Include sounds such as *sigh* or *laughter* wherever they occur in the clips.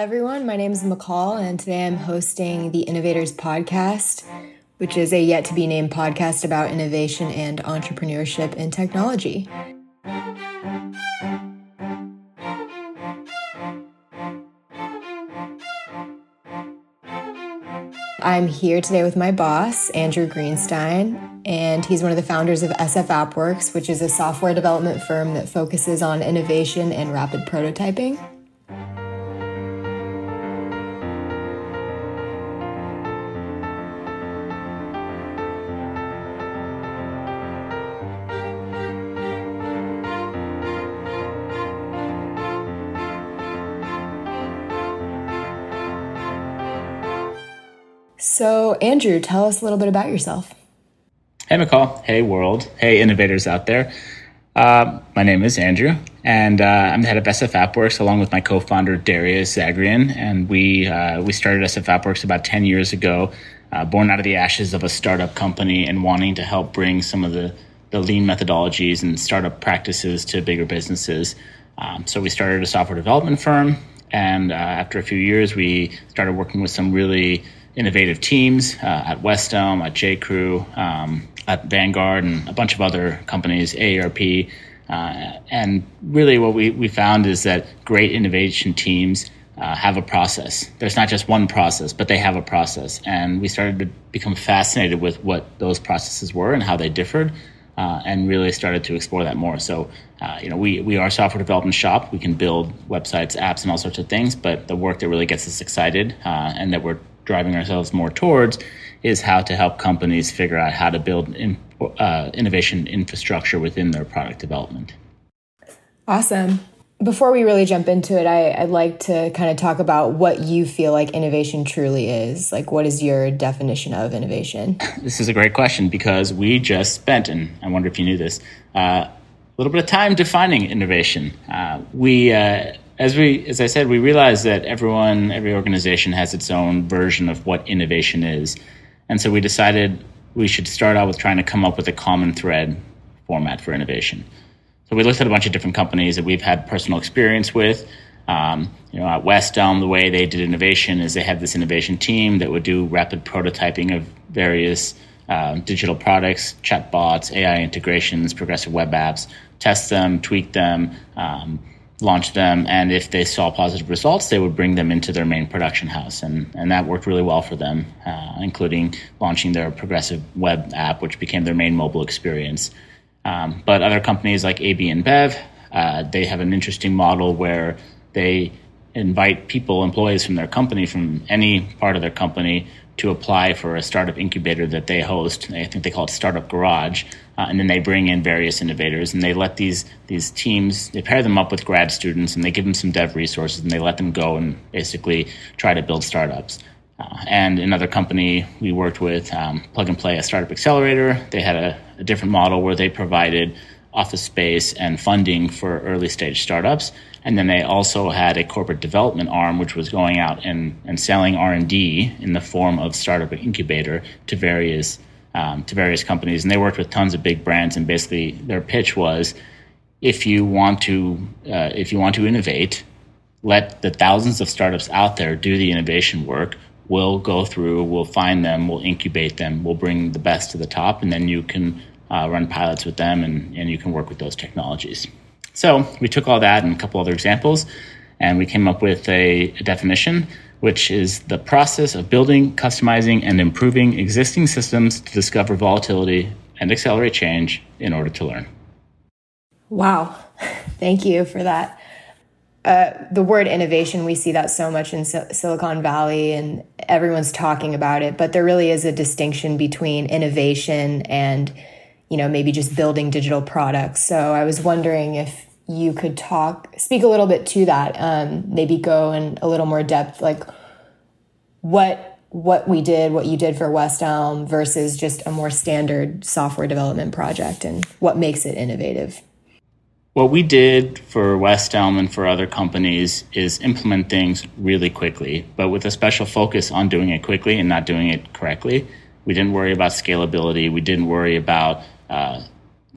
everyone. My name is McCall, and today I'm hosting the Innovators Podcast, which is a yet to be named podcast about innovation and entrepreneurship in technology. I'm here today with my boss, Andrew Greenstein, and he's one of the founders of SF AppWorks, which is a software development firm that focuses on innovation and rapid prototyping. So, Andrew, tell us a little bit about yourself. Hey, McCall. Hey, world. Hey, innovators out there. Uh, my name is Andrew, and uh, I'm the head of SF AppWorks along with my co-founder Darius Zagrian. And we uh, we started SF AppWorks about 10 years ago, uh, born out of the ashes of a startup company and wanting to help bring some of the, the lean methodologies and startup practices to bigger businesses. Um, so we started a software development firm, and uh, after a few years, we started working with some really innovative teams uh, at West Elm, at J. Crew, um, at Vanguard, and a bunch of other companies, AARP. Uh, and really, what we, we found is that great innovation teams uh, have a process. There's not just one process, but they have a process. And we started to become fascinated with what those processes were and how they differed. Uh, and really started to explore that more. So, uh, you know, we, we are a software development shop. We can build websites, apps, and all sorts of things. But the work that really gets us excited uh, and that we're driving ourselves more towards is how to help companies figure out how to build in, uh, innovation infrastructure within their product development. Awesome. Before we really jump into it, I, would like to kind of talk about what you feel like innovation truly is. Like, what is your definition of innovation? *laughs* This is a great question because we just spent, and I wonder if you knew this, uh, a little bit of time defining innovation. Uh, we uh, as we as I said, we realize that everyone, every organization has its own version of what innovation is, and so we decided we should start out with trying to come up with a common thread format for innovation. So we looked at a bunch of different companies that we've had personal experience with. Um, you know, at West Elm, the way they did innovation is they had this innovation team that would do rapid prototyping of various uh, digital products, chatbots, AI integrations, progressive web apps, test them, tweak them, um, launch them, and if they saw positive results, they would bring them into their main production house, and and that worked really well for them, uh, including launching their progressive web app, which became their main mobile experience. Um, but other companies like AB InBev, uh, they have an interesting model where they invite people, employees from their company, from any part of their company, to apply for a startup incubator that they host. I think they call it Startup Garage, uh, and then they bring in various innovators and they let these these teams they pair them up with grad students and they give them some dev resources and they let them go and basically try to build startups. Uh, and another company we worked with, um, Plug and Play, a startup accelerator, they had a, a different model where they provided office space and funding for early stage startups. And then they also had a corporate development arm, which was going out and, and selling R&D in the form of startup incubator to various um, to various companies. And they worked with tons of big brands. And basically, their pitch was, if you want to uh, if you want to innovate, let the thousands of startups out there do the innovation work. We'll go through, we'll find them, we'll incubate them, we'll bring the best to the top, and then you can uh, run pilots with them and, and you can work with those technologies. So we took all that and a couple other examples, and we came up with a, a definition, which is the process of building, customizing, and improving existing systems to discover volatility and accelerate change in order to learn. Wow. *laughs* Thank you for that. Uh, the word innovation, we see that so much in Silicon Valley and everyone's talking about it, but there really is a distinction between innovation and you know, maybe just building digital products. So I was wondering if you could talk, speak a little bit to that, um, maybe go in a little more depth, like what what we did, what you did for West Elm versus just a more standard software development project, and what makes it innovative. What we did for West Elm and for other companies is implement things really quickly, but with a special focus on doing it quickly and not doing it correctly. We didn't worry about scalability. We didn't worry about uh,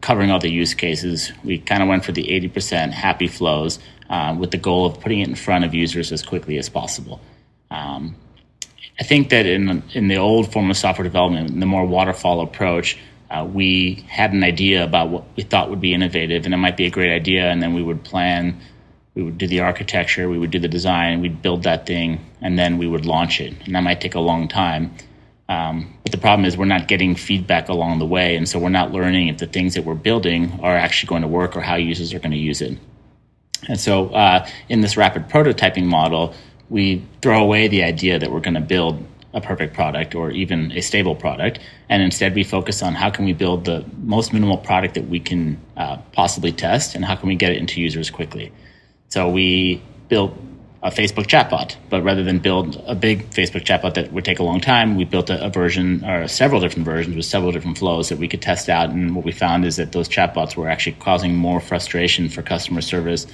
covering all the use cases. We kind of went for the 80% happy flows. Uh, with the goal of putting it in front of users as quickly as possible. Um, I think that in in the old form of software development, the more waterfall approach, uh, we had an idea about what we thought would be innovative, and it might be a great idea, and then we would plan, we would do the architecture, we would do the design, we'd build that thing, and then we would launch it, and that might take a long time. Um, but the problem is we're not getting feedback along the way, and so we're not learning if the things that we're building are actually going to work or how users are going to use it. And so, uh, in this rapid prototyping model, we throw away the idea that we're going to build a perfect product or even a stable product, and instead we focus on how can we build the most minimal product that we can uh, possibly test, and how can we get it into users quickly. So we built a Facebook chatbot, but rather than build a big Facebook chatbot that would take a long time, we built a, a version or several different versions with several different flows that we could test out. And what we found is that those chatbots were actually causing more frustration for customer service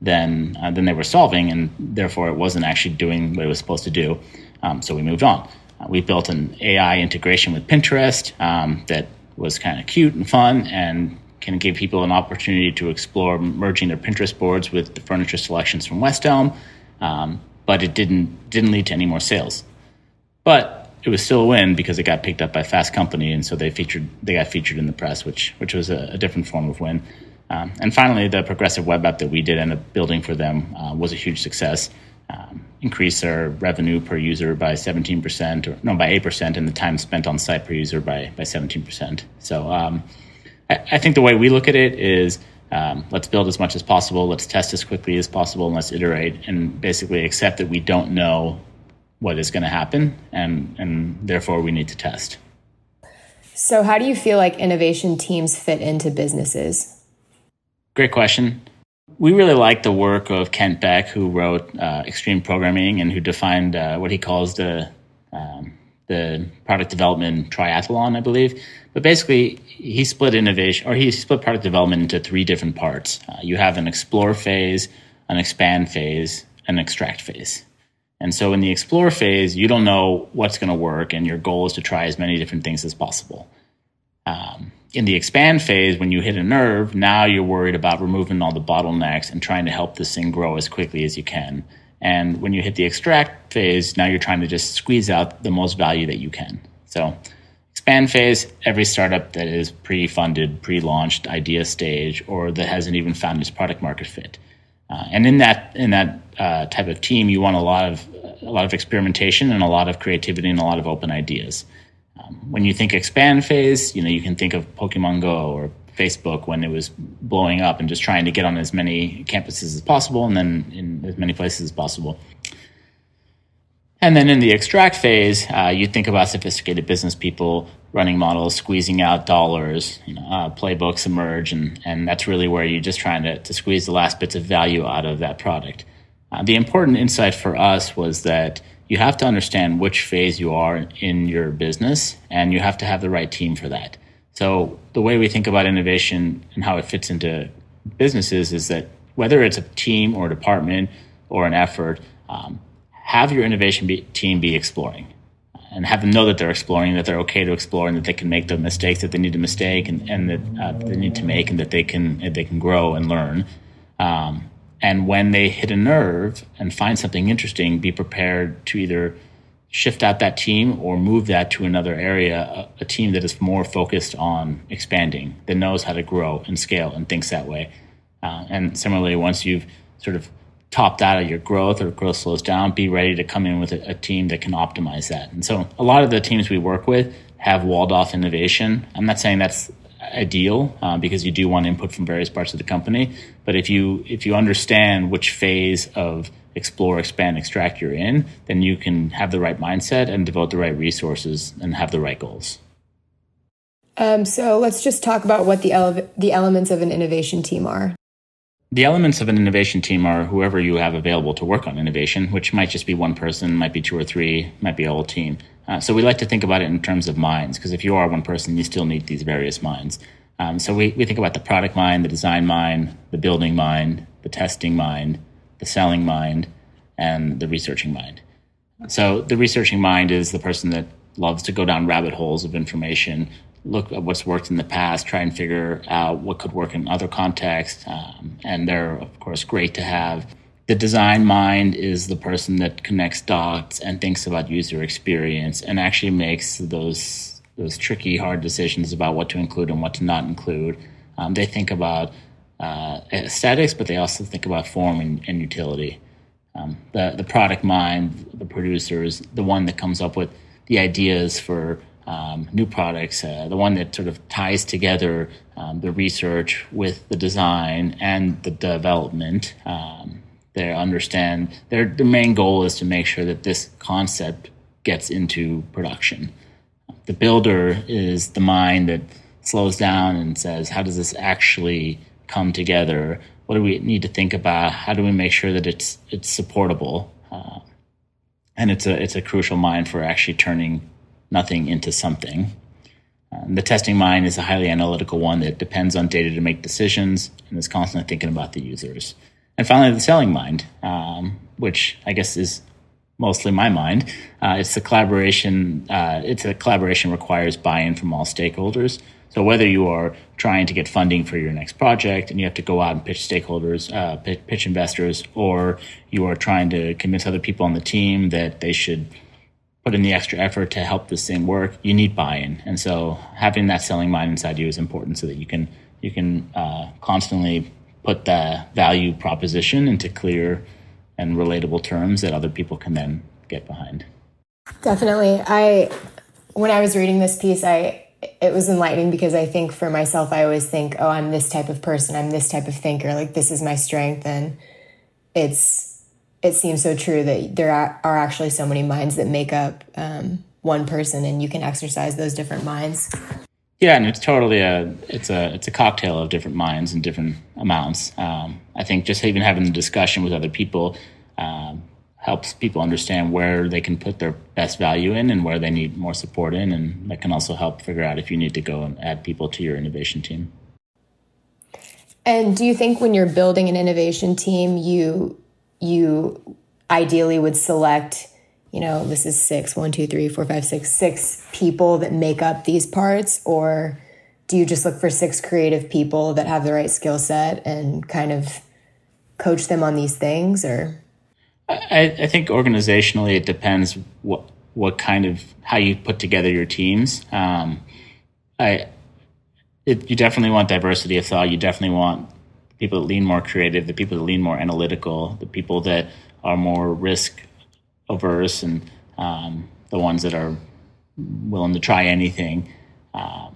than uh, than they were solving, and therefore it wasn't actually doing what it was supposed to do. Um, so we moved on. Uh, we built an AI integration with Pinterest um, that was kind of cute and fun, and can give people an opportunity to explore merging their Pinterest boards with the furniture selections from West Elm. Um, but it didn't didn't lead to any more sales. But it was still a win because it got picked up by Fast Company, and so they featured they got featured in the press, which which was a, a different form of win. Um, and finally, the progressive web app that we did end up building for them uh, was a huge success. Um, increased our revenue per user by 17%, or no, by 8%, and the time spent on site per user by, by 17%. So um, I, I, think the way we look at it is um, let's build as much as possible, let's test as quickly as possible, and let's iterate and basically accept that we don't know what is going to happen, and, and therefore we need to test. So, how do you feel like innovation teams fit into businesses? Great question. We really like the work of Kent Beck, who wrote uh, Extreme Programming and who defined uh, what he calls the um, the product development triathlon, I believe. But basically, he split innovation or he split product development into three different parts. Uh, you have an explore phase, an expand phase, and an extract phase. And so, in the explore phase, you don't know what's going to work, and your goal is to try as many different things as possible. Um, in the expand phase, when you hit a nerve, now you're worried about removing all the bottlenecks and trying to help this thing grow as quickly as you can. And when you hit the extract phase, now you're trying to just squeeze out the most value that you can. So, expand phase, every startup that is pre funded, pre launched, idea stage, or that hasn't even found its product market fit. Uh, and in that in that uh, type of team, you want a lot of a lot of experimentation and a lot of creativity and a lot of open ideas. Um, when you think expand phase, you know you can think of Pokemon Go or Facebook when it was blowing up and just trying to get on as many campuses as possible and then in as many places as possible. And then in the extract phase, uh, you think about sophisticated business people running models, squeezing out dollars, you know, uh, playbooks emerge, and, and that's really where you're just trying to, to squeeze the last bits of value out of that product. Uh, the important insight for us was that you have to understand which phase you are in your business and you have to have the right team for that. So the way we think about innovation and how it fits into businesses is that whether it's a team or a department or an effort, um, have your innovation be, team be exploring and have them know that they're exploring, that they're okay to explore, and that they can make the mistakes that they need to mistake and, and that uh, they need to make, and that they can they can grow and learn. Um, and when they hit a nerve and find something interesting, be prepared to either shift out that team or move that to another area, a, a, team that is more focused on expanding, that knows how to grow and scale and thinks that way. Uh, and similarly, once you've sort of topped out of your growth or growth slows down, be ready to come in with a, a team that can optimize that. And so a lot of the teams we work with have walled off innovation. I'm not saying that's ideal uh, because you do want input from various parts of the company. But if you if you understand which phase of explore, expand, extract you're in, then you can have the right mindset and devote the right resources and have the right goals. Um, so let's just talk about what the ele- the elements of an innovation team are. The elements of an innovation team are whoever you have available to work on innovation, which might just be one person, might be two or three, might be a whole team. Uh, so we like to think about it in terms of minds, because if you are one person, you still need these various minds. Um, so we, we think about the product mind, the design mind, the building mind, the testing mind, the selling mind, and the researching mind. So the researching mind is the person that loves to go down rabbit holes of information, look at what's worked in the past, try and figure out what could work in other contexts. Um, and they're, of course, great to have. The design mind is the person that connects dots and thinks about user experience and actually makes those those tricky, hard decisions about what to include and what to not include. Um, they think about uh, aesthetics, but they also think about form and, and utility. Um, the the product mind, the producers, the one that comes up with the ideas for um, new products, uh, the one that sort of ties together um, the research with the design and the development. Um, they understand their their main goal is to make sure that this concept gets into production. The builder is the mind that slows down and says, "How does this actually come together? What do we need to think about? How do we make sure that it's it's supportable?" Uh, and it's a it's a crucial mind for actually turning nothing into something. Um, the testing mind is a highly analytical one that depends on data to make decisions and is constantly thinking about the users. And finally, the selling mind, um, which I guess is mostly my mind. Uh, it's the collaboration. Uh, it's a collaboration requires buy-in from all stakeholders. So whether you are trying to get funding for your next project and you have to go out and pitch stakeholders, uh, pitch, investors, or you are trying to convince other people on the team that they should put in the extra effort to help this thing work, you need buy-in. And so having that selling mind inside you is important so that you can you can uh, constantly put the value proposition into clear and relatable terms that other people can then get behind. Definitely. I when I was reading this piece, I it was enlightening because I think for myself I always think, "Oh, I'm this type of person. I'm this type of thinker. Like this is my strength." And it's it seems so true that there are, are actually so many minds that make up um, one person, and you can exercise those different minds. Yeah, and it's totally a it's a it's a cocktail of different minds and different amounts. Um, I think just even having the discussion with other people um, helps people understand where they can put their best value in and where they need more support in, and that can also help figure out if you need to go and add people to your innovation team. And do you think when you're building an innovation team, you you ideally would select you know this is six one two three four five six six people that make up these parts? Or do you just look for six creative people that have the right skill set and kind of coach them on these things? Or I, I, think organizationally it depends what what kind of how you put together your teams um, I it, you definitely want diversity of thought you definitely want people that lean more creative, the people that lean more analytical, the people that are more risk averse, and um, the ones that are willing to try anything. Um,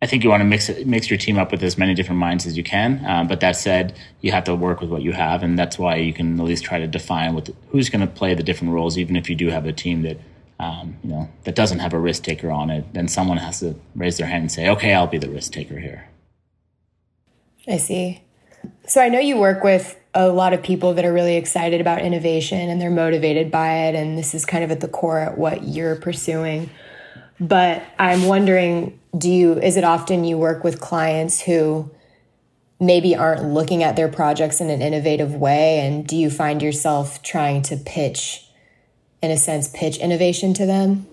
I think you want to mix it, mix your team up with as many different minds as you can. Um, but that said, you have to work with what you have, and that's why you can at least try to define what the, who's going to play the different roles. Even if you do have a team that um, you know that doesn't have a risk taker on it, then someone has to raise their hand and say, "Okay, I'll be the risk taker here." I see. So I know you work with a lot of people that are really excited about innovation and they're motivated by it. And this is kind of at the core of what you're pursuing. But I'm wondering, do you, is it often you work with clients who maybe aren't looking at their projects in an innovative way? And do you find yourself trying to pitch, in a sense, pitch innovation to them?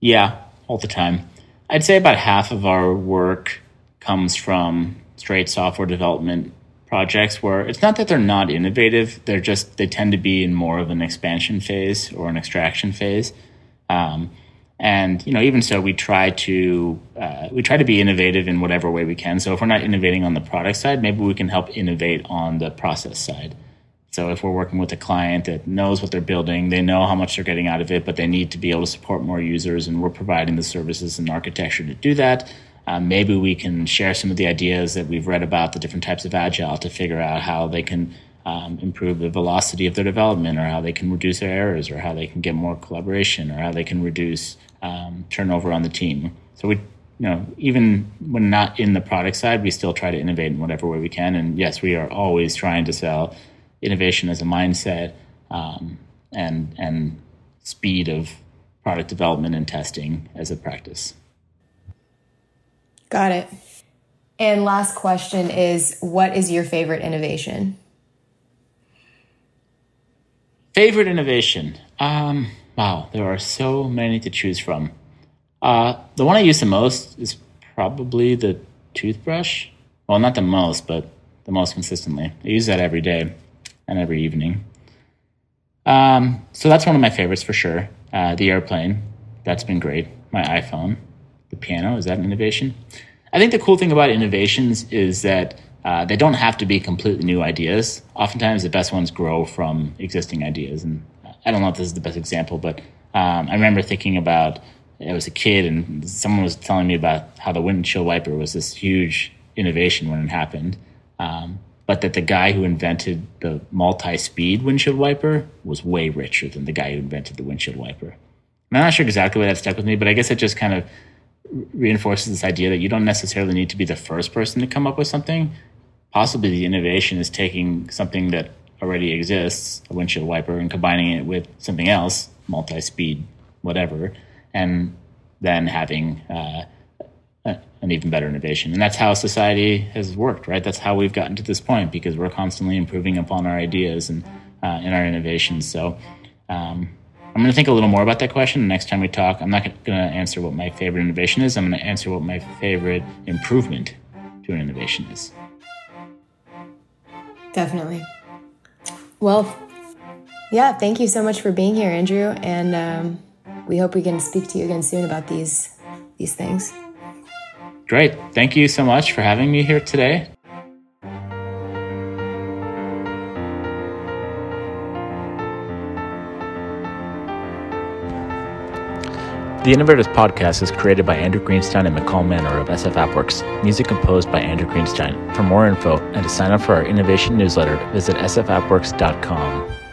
Yeah, all the time. I'd say about half of our work comes from straight software development projects where it's not that they're not innovative they're just they tend to be in more of an expansion phase or an extraction phase um, and you know even so we try to uh, we try to be innovative in whatever way we can. So if we're not innovating on the product side maybe we can help innovate on the process side. So if we're working with a client that knows what they're building they know how much they're getting out of it but they need to be able to support more users and we're providing the services and architecture to do that um, maybe we can share some of the ideas that we've read about the different types of agile to figure out how they can um, improve the velocity of their development or how they can reduce their errors or how they can get more collaboration or how they can reduce um, turnover on the team so we you know even when not in the product side we still try to innovate in whatever way we can and yes we are always trying to sell innovation as a mindset um, and and speed of product development and testing as a practice Got it. And last question is what is your favorite innovation? Favorite innovation? Um, wow, there are so many to choose from. Uh, the one I use the most is probably the toothbrush. Well, not the most, but the most consistently. I use that every day and every evening. Um, so that's one of my favorites for sure. Uh, the airplane, that's been great. My iPhone, the piano, is that an innovation? I think the cool thing about innovations is that uh, they don't have to be completely new ideas. Oftentimes, the best ones grow from existing ideas. And I don't know if this is the best example, but um, I remember thinking about I was a kid and someone was telling me about how the windshield wiper was this huge innovation when it happened. Um, but that the guy who invented the multi-speed windshield wiper was way richer than the guy who invented the windshield wiper. And I'm not sure exactly why that stuck with me, but I guess it just kind of reinforces this idea that you don't necessarily need to be the first person to come up with something. Possibly the innovation is taking something that already exists, a windshield wiper, and combining it with something else, multi-speed, whatever, and then having uh, an even better innovation. And that's how society has worked, right? That's how we've gotten to this point because we're constantly improving upon our ideas and uh, in our innovations. So um, I'm going to think a little more about that question. the Next time we talk, I'm not going to answer what my favorite innovation is. I'm going to answer what my favorite improvement to an innovation is. Definitely. Well, yeah, thank you so much for being here, Andrew. And um, we hope we can speak to you again soon about these these things. Great. Thank you so much for having me here today. The Innovators Podcast is created by Andrew Greenstein and McCall Manor of SF AppWorks. Music composed by Andrew Greenstein. For more info and to sign up for our innovation newsletter, visit sfappworks.com.